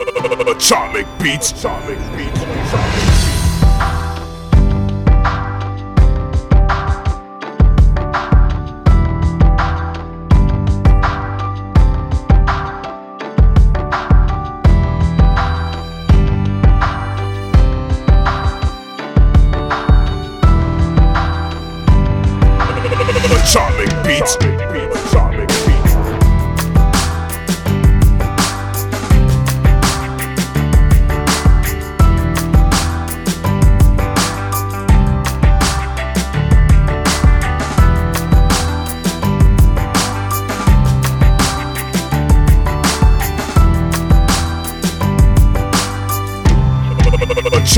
Atomic beats. Atomic beats. Atomic beats. Atomic beats.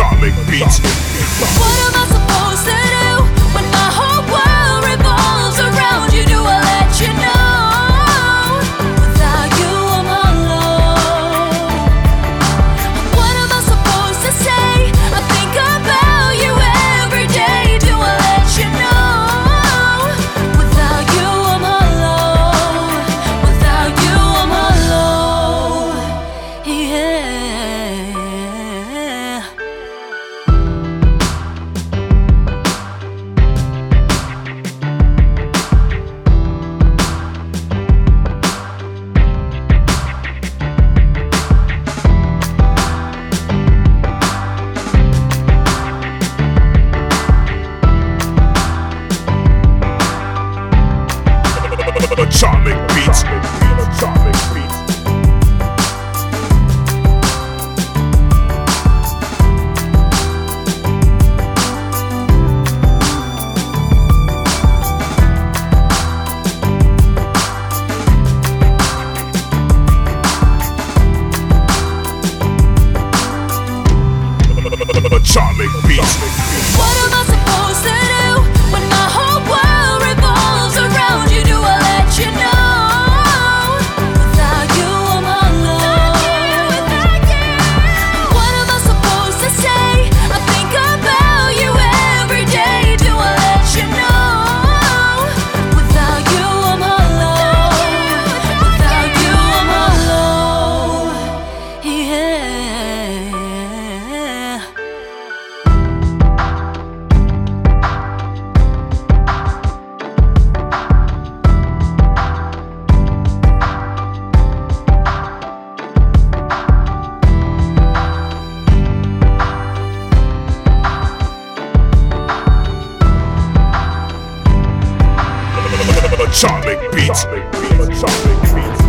Atomic beats. make beats. Atomic Beats. Atomic Beats.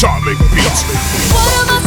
Charming Beats. What am I?